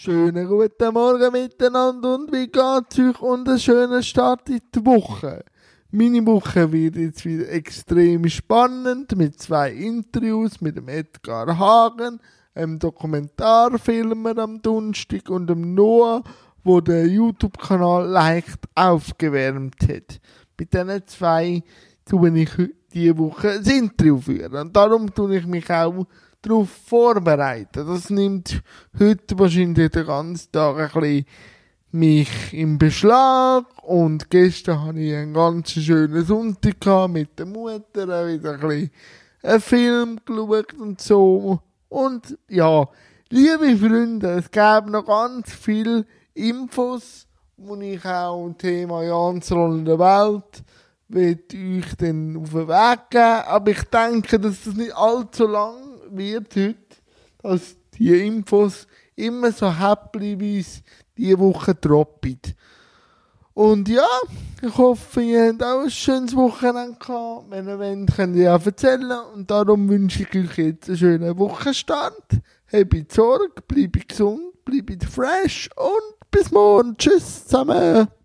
Schönen guten Morgen miteinander und wie geht's euch und einen schönen Start in die Woche. Meine Woche wird jetzt wieder extrem spannend mit zwei Interviews mit dem Edgar Hagen, einem Dokumentarfilmer am Donnerstag und dem Noah, wo der YouTube-Kanal leicht aufgewärmt hat. Mit diesen zwei tue ich diese Woche ein Interview führen. Und darum tue ich mich auch darauf vorbereiten. Das nimmt heute wahrscheinlich den ganzen Tag ein bisschen mich im Beschlag und gestern hatte ich einen ganz schönen Sonntag mit der Mutter, wieder ein bisschen einen Film geschaut und so. Und ja, liebe Freunde, es gab noch ganz viele Infos, die ich auch im Thema Jans rollende Welt will ich dann auf den Weg geben. Aber ich denke, dass das nicht allzu lang wird heute, dass die Infos immer so häppchenweise diese Woche droppen. Und ja, ich hoffe, ihr habt auch ein schönes Wochenende gehabt. Wenn ihr wollt, könnt ihr ja erzählen. Und darum wünsche ich euch jetzt einen schönen Wochenstart. Habt Sorge, bleibt gesund, bleibt fresh und bis morgen. Tschüss zusammen.